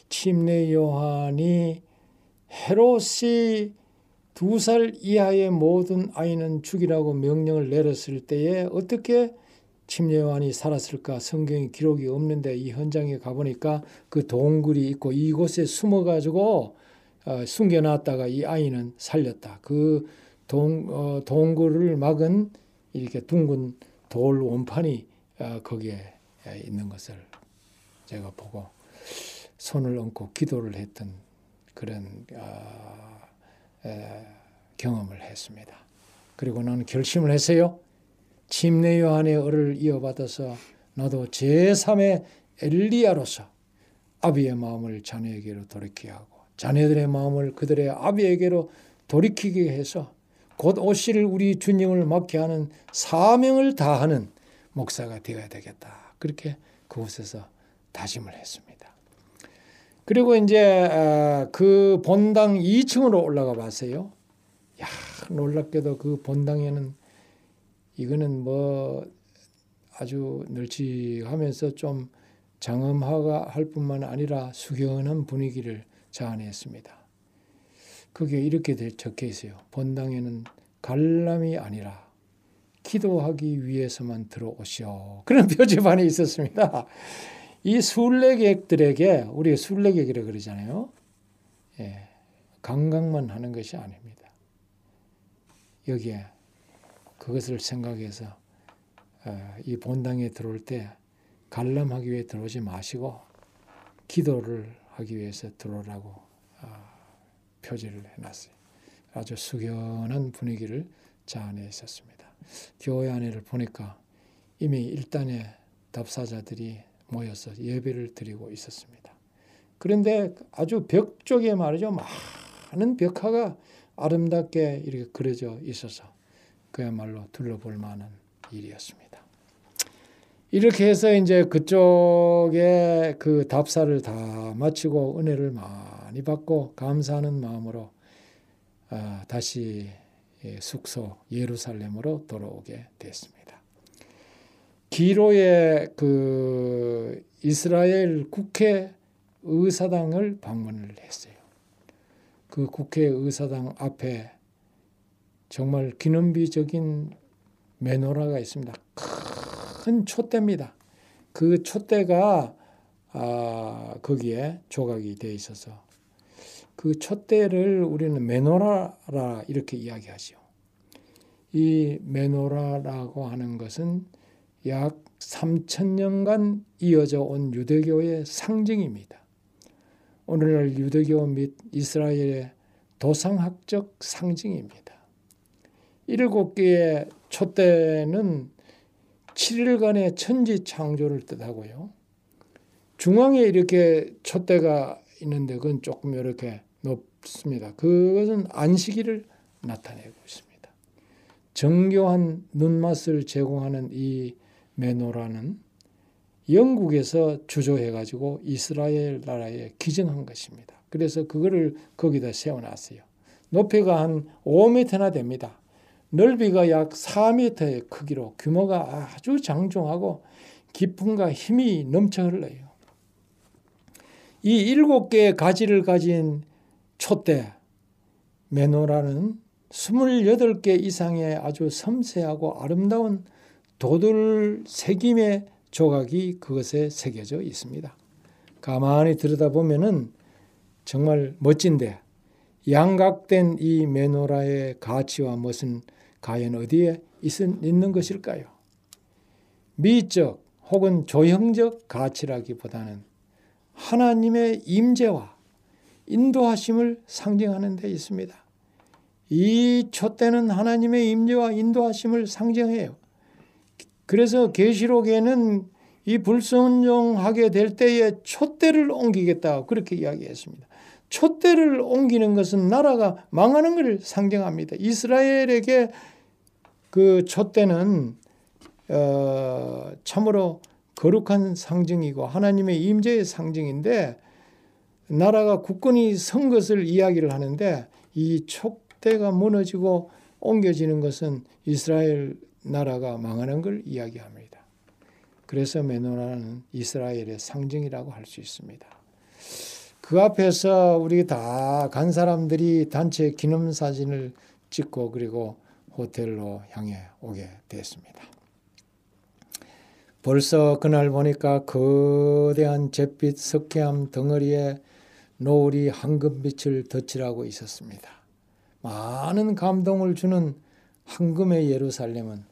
침례 요한이 헤롯이 두 살 이하의 모든 아이는 죽이라고 명령을 내렸을 때에 어떻게 침례 요한이 살았을까 성경에 기록이 없는데 이 현장에 가보니까 그 동굴이 있고 이곳에 숨어가지고 어, 숨겨놨다가 이 아이는 살렸다. 그 동, 어, 동굴을 막은 이렇게 둥근 돌 원판이 어, 거기에 있는 것을 제가 보고 손을 얹고 기도를 했던 그런 어, 에, 경험을 했습니다. 그리고 나는 결심을 했어요. 침례 요한의 얼을 이어받아서 나도 제3의 엘리야로서 아비의 마음을 자녀에게로 돌이키게 하고 자녀들의 마음을 그들의 아비에게로 돌이키게 해서 곧 오실 우리 주님을 맡게 하는 사명을 다하는 목사가 되어야 되겠다. 그렇게 그곳에서 다짐을 했습니다. 그리고 이제 아, 그 본당 2층으로 올라가 봤어요. 야 놀랍게도 그 본당에는 이거는 뭐 아주 널찍하면서 좀 장엄화가 할 뿐만 아니라 숙연한 분위기를 자아냈습니다. 그게 이렇게 적혀 있어요. 본당에는 관람이 아니라 기도하기 위해서만 들어오시오. 그런 <laughs> 표지판이 있었습니다. 이 순례객들에게 우리가 순례객이라 그러잖아요. 예, 관광만 하는 것이 아닙니다. 여기에 그것을 생각해서 어, 이 본당에 들어올 때 관람하기 위해 들어오지 마시고 기도를 하기 위해서 들어오라고 어, 표지를 해놨어요. 아주 숙연한 분위기를 자아내 있었습니다. 교회 안에를 보니까 이미 일단의 답사자들이 모여서 예배를 드리고 있었습니다. 그런데 아주 벽 쪽에 말이죠. 많은 벽화가 아름답게 이렇게 그려져 있어서 그야말로 둘러볼 만한 일이었습니다. 이렇게 해서 이제 그쪽에 그 답사를 다 마치고 은혜를 많이 받고 감사하는 마음으로 아, 다시 예, 숙소 예루살렘으로 돌아오게 됐습니다. 기로의 그 이스라엘 국회 의사당을 방문을 했어요. 그 국회 의사당 앞에 정말 기념비적인 메노라가 있습니다. 큰 촛대입니다. 그 촛대가 아, 거기에 조각이 되어 있어서 그 촛대를 우리는 메노라라 이렇게 이야기하죠. 이 메노라라고 하는 것은 약 3천 년간 이어져 온 유대교의 상징입니다. 오늘날 유대교 및 이스라엘의 도상학적 상징입니다. 일곱 개의 촛대는 7일간의 천지 창조를 뜻하고요. 중앙에 이렇게 촛대가 있는데 그건 조금 이렇게 높습니다. 그것은 안식일을 나타내고 있습니다. 정교한 눈맛을 제공하는 이 메노라는 영국에서 주조해가지고 이스라엘 나라에 기증한 것입니다. 그래서 그거를 거기다 세워놨어요. 높이가 한 5m나 됩니다. 넓이가 약 4m의 크기로 규모가 아주 장중하고 기쁨과 힘이 넘쳐 흘러요. 이 일곱 개의 가지를 가진 촛대 메노라는 28개 이상의 아주 섬세하고 아름다운 도들 새김의 조각이 그것에 새겨져 있습니다. 가만히 들여다보면은 정말 멋진데 양각된 이 메노라의 가치와 무슨 과연 어디에 있는 것일까요? 미적 혹은 조형적 가치라기보다는 하나님의 임재와 인도하심을 상징하는 데 있습니다. 이 촛대는 하나님의 임재와 인도하심을 상징해요. 그래서 계시록에는 이 불순종하게 될 때에 촛대를 옮기겠다 그렇게 이야기했습니다. 촛대를 옮기는 것은 나라가 망하는 것을 상징합니다. 이스라엘에게 그 촛대는 어, 참으로 거룩한 상징이고 하나님의 임재의 상징인데 나라가 국권이 선 것을 이야기를 하는데 이 촛대가 무너지고 옮겨지는 것은 이스라엘 나라가 망하는 걸 이야기합니다. 그래서 메노라는 이스라엘의 상징이라고 할 수 있습니다. 그 앞에서 우리 다 간 사람들이 단체 기념 사진을 찍고 그리고 호텔로 향해 오게 됐습니다. 벌써 그날 보니까 거대한 잿빛 석회암 덩어리에 노을이 황금빛을 덧칠하고 있었습니다. 많은 감동을 주는 황금의 예루살렘은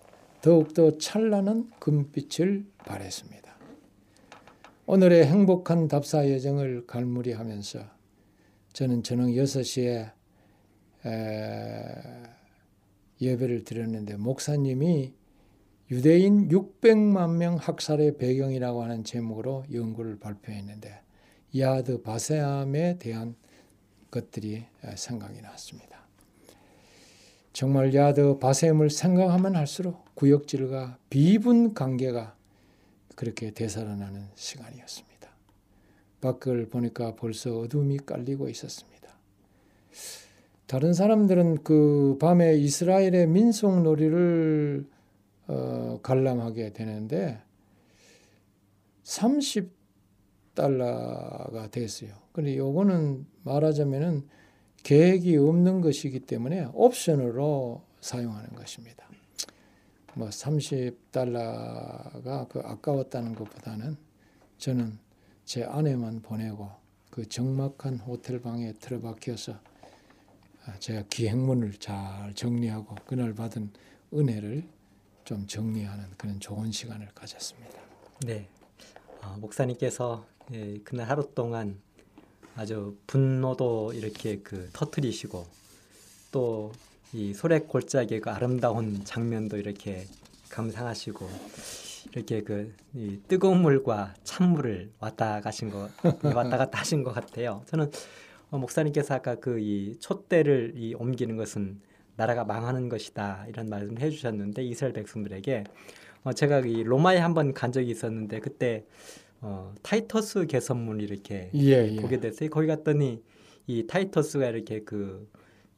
더욱더 찬란한 금빛을 발했습니다. 오늘의 행복한 답사 여정을 갈무리하면서 저는 저녁 6시에 예배를 드렸는데 목사님이 유대인 600만 명 학살의 배경이라고 하는 제목으로 연구를 발표했는데 야드 바세암에 대한 것들이 생각이 났습니다. 정말 야드 바세암을 생각하면 할수록 구역질과 비분 관계가 그렇게 되살아나는 시간이었습니다. 밖을 보니까 벌써 어둠이 깔리고 있었습니다. 다른 사람들은 그 밤에 이스라엘의 민속 놀이를 어, 관람하게 되는데 30 달러가 됐어요. 근데 요거는 말하자면은 계획이 없는 것이기 때문에 옵션으로 사용하는 것입니다. 뭐 30달러가 그 아까웠다는 것보다는 저는 제 아내만 보내고 그 적막한 호텔 방에 틀어박혀서 제가 기행문을 잘 정리하고 그날 받은 은혜를 좀 정리하는 그런 좋은 시간을 가졌습니다. 네, 어, 목사님께서 예, 그날 하루 동안 아주 분노도 이렇게 그 터트리시고 또 이 소래 골짜기의 그 아름다운 장면도 이렇게 감상하시고 이렇게 그 뜨거운 물과 찬물을 왔다 가신 거 왔다 갔다 하신 것 같아요. 저는 어, 목사님께서 아까 그 이 촛대를 이 옮기는 것은 나라가 망하는 것이다 이런 말씀을 해주셨는데 이스라엘 백성들에게 어, 제가 이 로마에 한번 간 적이 있었는데 그때 어, 타이터스 개선문 이렇게 예, 예. 보게 됐어요. 거기 갔더니 이 타이터스가 이렇게 그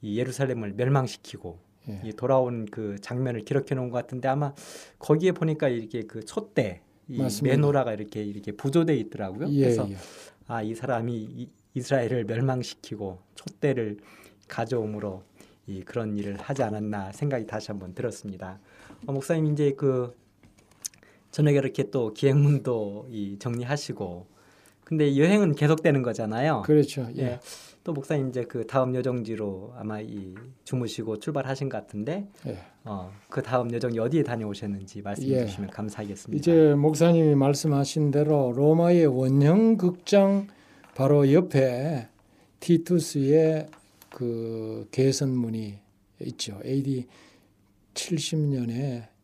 이 예루살렘을 멸망시키고 예. 이 돌아온 그 장면을 기록해 놓은 것 같은데 아마 거기에 보니까 이렇게 그 촛대 이 맞습니다. 메노라가 이렇게 이렇게 부조돼 있더라고요. 예, 그래서 예. 아이 사람이 이, 이스라엘을 멸망시키고 촛대를 가져옴으로 이 그런 일을 하지 않았나 생각이 다시 한번 들었습니다. 어, 목사님 이제 그 저녁에 이렇게 또 기행문도 이 정리하시고 근데 여행은 계속되는 거잖아요. 그렇죠. 예. 예. 또 목사님 이제 그 다음 여정지로 아마 이 주무시고 출발하신 것 같은데 예. 어, 그 다음 여정이 어디에 다녀오셨는지 말씀해 예. 주시면 감사하겠습니다. 이제 목사님이 말씀하신 대로 로마의 원형 극장 바로 옆에 티투스의 그 개선문이 있죠. AD 70년에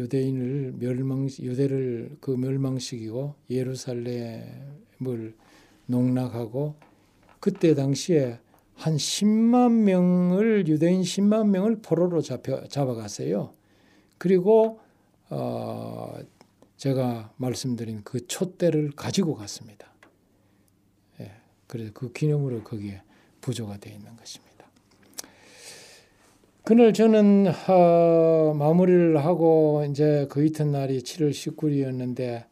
유대인을 멸망 유대를 그 멸망시키고 예루살렘을 농락하고 그때 당시에 한 10만 명을 유대인 10만 명을 포로로 잡혀 잡아갔어요. 그리고 어 제가 말씀드린 그 촛대를 가지고 갔습니다. 예, 그래서 그 기념으로 거기에 부조가 되어 있는 것입니다. 그날 저는 어, 마무리를 하고 이제 그 이튿날이 7월 19일이었는데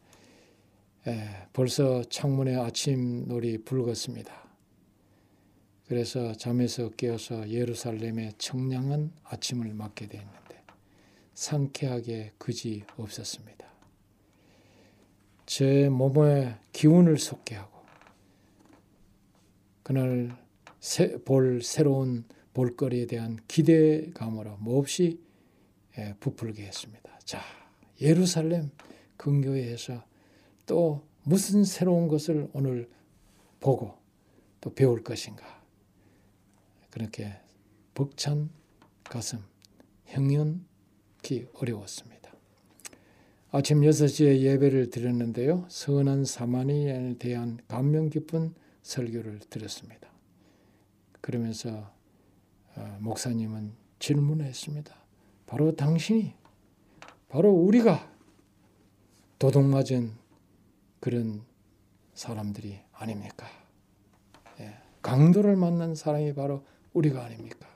예, 벌써 창문에 아침 놀이 붉었습니다. 그래서 잠에서 깨어서 예루살렘의 청량한 아침을 맞게 되었는데 상쾌하게 그지 없었습니다. 제 몸에 기운을 솟게 하고 그날 새, 볼 새로운 볼거리에 대한 기대감으로 몹시 예, 부풀게 했습니다. 자, 예루살렘 근교회에서 또 무슨 새로운 것을 오늘 보고 또 배울 것인가 그렇게 벅찬 가슴 형연기 어려웠습니다. 아침 6시에 예배를 드렸는데요. 선한 사마니에 대한 감명 깊은 설교를 들었습니다. 그러면서 어, 목사님은 질문했습니다. 바로 당신이, 바로 우리가 도둑맞은 그런 사람들이 아닙니까? 예, 강도를 만난 사람이 바로 우리가 아닙니까?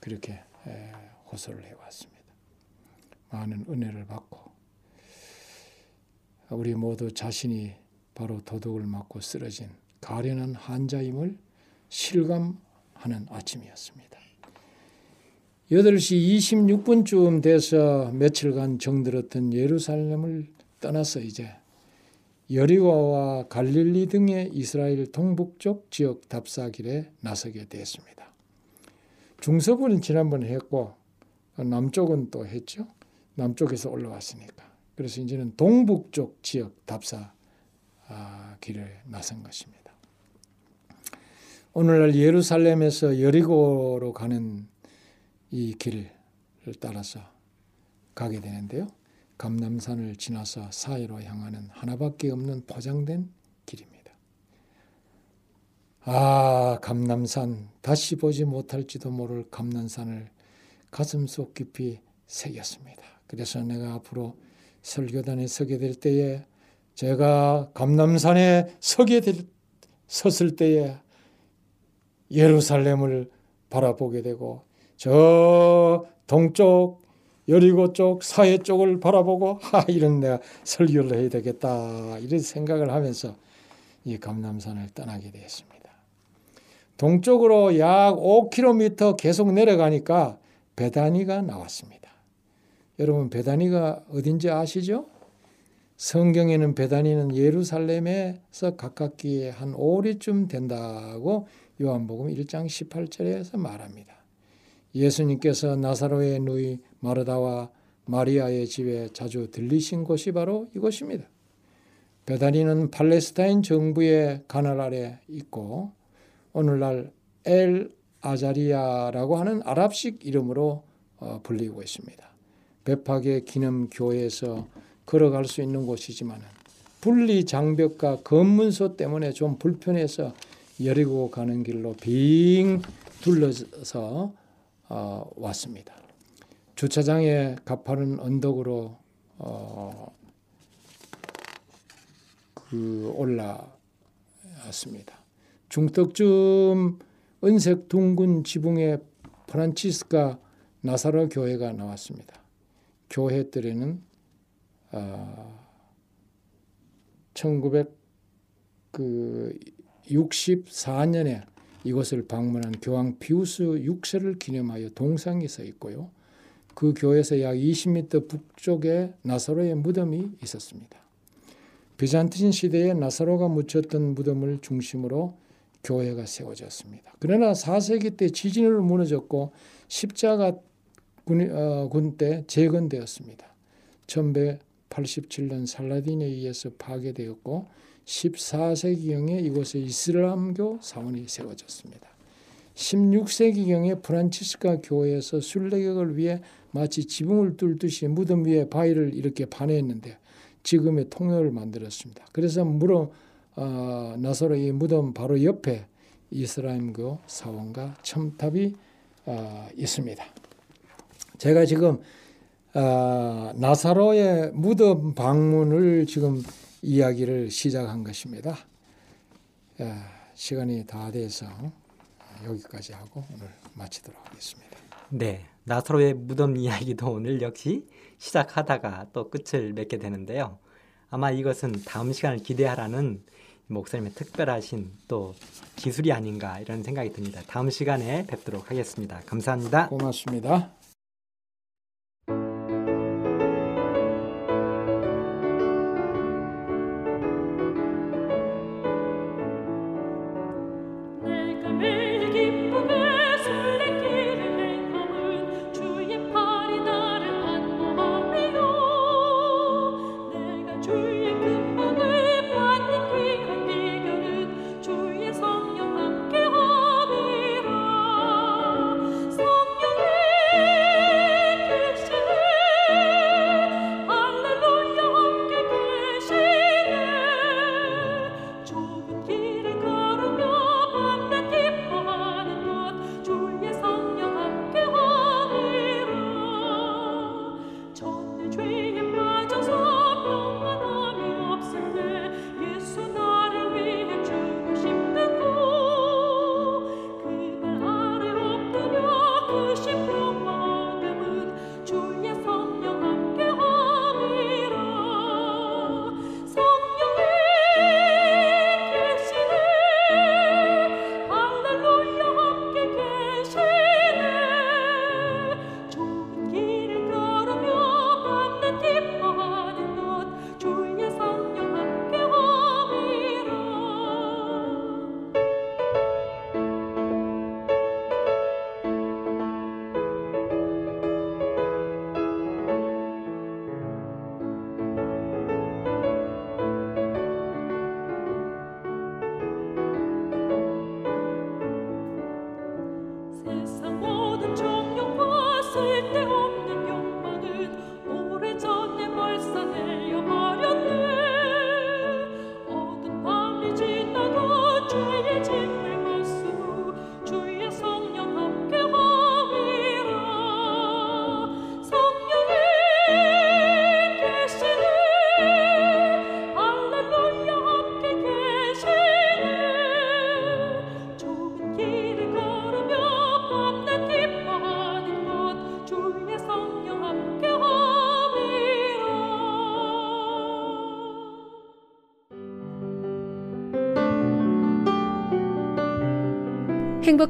그렇게 예, 호소를 해왔습니다. 많은 은혜를 받고 우리 모두 자신이 바로 도둑을 맞고 쓰러진 가련한 환자임을 실감 하는 아침이었습니다. 8시 26분쯤 돼서 며칠간 정들었던 예루살렘을 떠나서 이제 여리고와 갈릴리 등의 이스라엘 동북쪽 지역 답사길에 나서게 됐습니다. 중서부는 지난번에 했고 남쪽은 또 했죠. 남쪽에서 올라왔으니까. 그래서 이제는 동북쪽 지역 답사 아, 길에 나선 것입니다. 오늘날 예루살렘에서 여리고로 가는 이 길을 따라서 가게 되는데요. 감남산을 지나서 사이로 향하는 하나밖에 없는 포장된 길입니다. 아, 감남산 다시 보지 못할지도 모를 감남산을 가슴속 깊이 새겼습니다. 그래서 내가 앞으로 설교단에 서게 될 때에 제가 감남산에 서게 될, 섰을 때에 예루살렘을 바라보게 되고 저 동쪽 여리고 쪽 사해 쪽을 바라보고 하 이런 내가 설교를 해야 되겠다 이런 생각을 하면서 이 감남산을 떠나게 되었습니다. 동쪽으로 약 5km 계속 내려가니까 베다니가 나왔습니다. 여러분 베다니가 어딘지 아시죠? 성경에는 베다니는 예루살렘에서 가깝기에 한 5리쯤 된다고 요한복음 1장 18절에서 말합니다. 예수님께서 나사로의 누이 마르다와 마리아의 집에 자주 들리신 곳이 바로 이곳입니다. 베다니는 팔레스타인 정부의 관할 아래 있고 오늘날 엘 아자리아라고 하는 아랍식 이름으로 어, 불리고 있습니다. 베팍의 기념교회에서 걸어갈 수 있는 곳이지만 분리 장벽과 검문소 때문에 좀 불편해서 여리고 가는 길로 빙 둘러서 어, 왔습니다. 주차장에 가파른 언덕으로 어, 그 올라왔습니다. 중턱쯤 은색 둥근 지붕에 프란치스카 나사로 교회가 나왔습니다. 교회 때에는 어, 1964년에 이곳을 방문한 교황 피우스 6세를 기념하여 동상이 서 있고요. 그 교회에서 약 20m 북쪽에 나사로의 무덤이 있었습니다. 비잔틴 시대에 나사로가 묻혔던 무덤을 중심으로 교회가 세워졌습니다. 그러나 4세기 때 지진으로 무너졌고 십자가 군때 재건되었습니다. 1187년 살라딘에 의해서 파괴되었고 14세기경에 이곳에 이슬람교 사원이 세워졌습니다. 16세기경에 프란치스카 교회에서 순례객을 위해 마치 지붕을 뚫듯이 무덤 위에 바위를 이렇게 반했는데 지금의 통로를 만들었습니다. 그래서 무로 어, 나사로 이 무덤 바로 옆에 이슬람교 사원과 첨탑이 어, 있습니다. 제가 지금 어, 나사로의 무덤 방문을 지금 이야기를 시작한 것입니다. 시간이 다 돼서 여기까지 하고 오늘 마치도록 하겠습니다. 네, 나사로의 무덤 이야기도 오늘 역시 시작하다가 또 끝을 맺게 되는데요. 아마 이것은 다음 시간을 기대하라는 목사님의 특별하신 또 기술이 아닌가 이런 생각이 듭니다. 다음 시간에 뵙도록 하겠습니다. 감사합니다. 고맙습니다.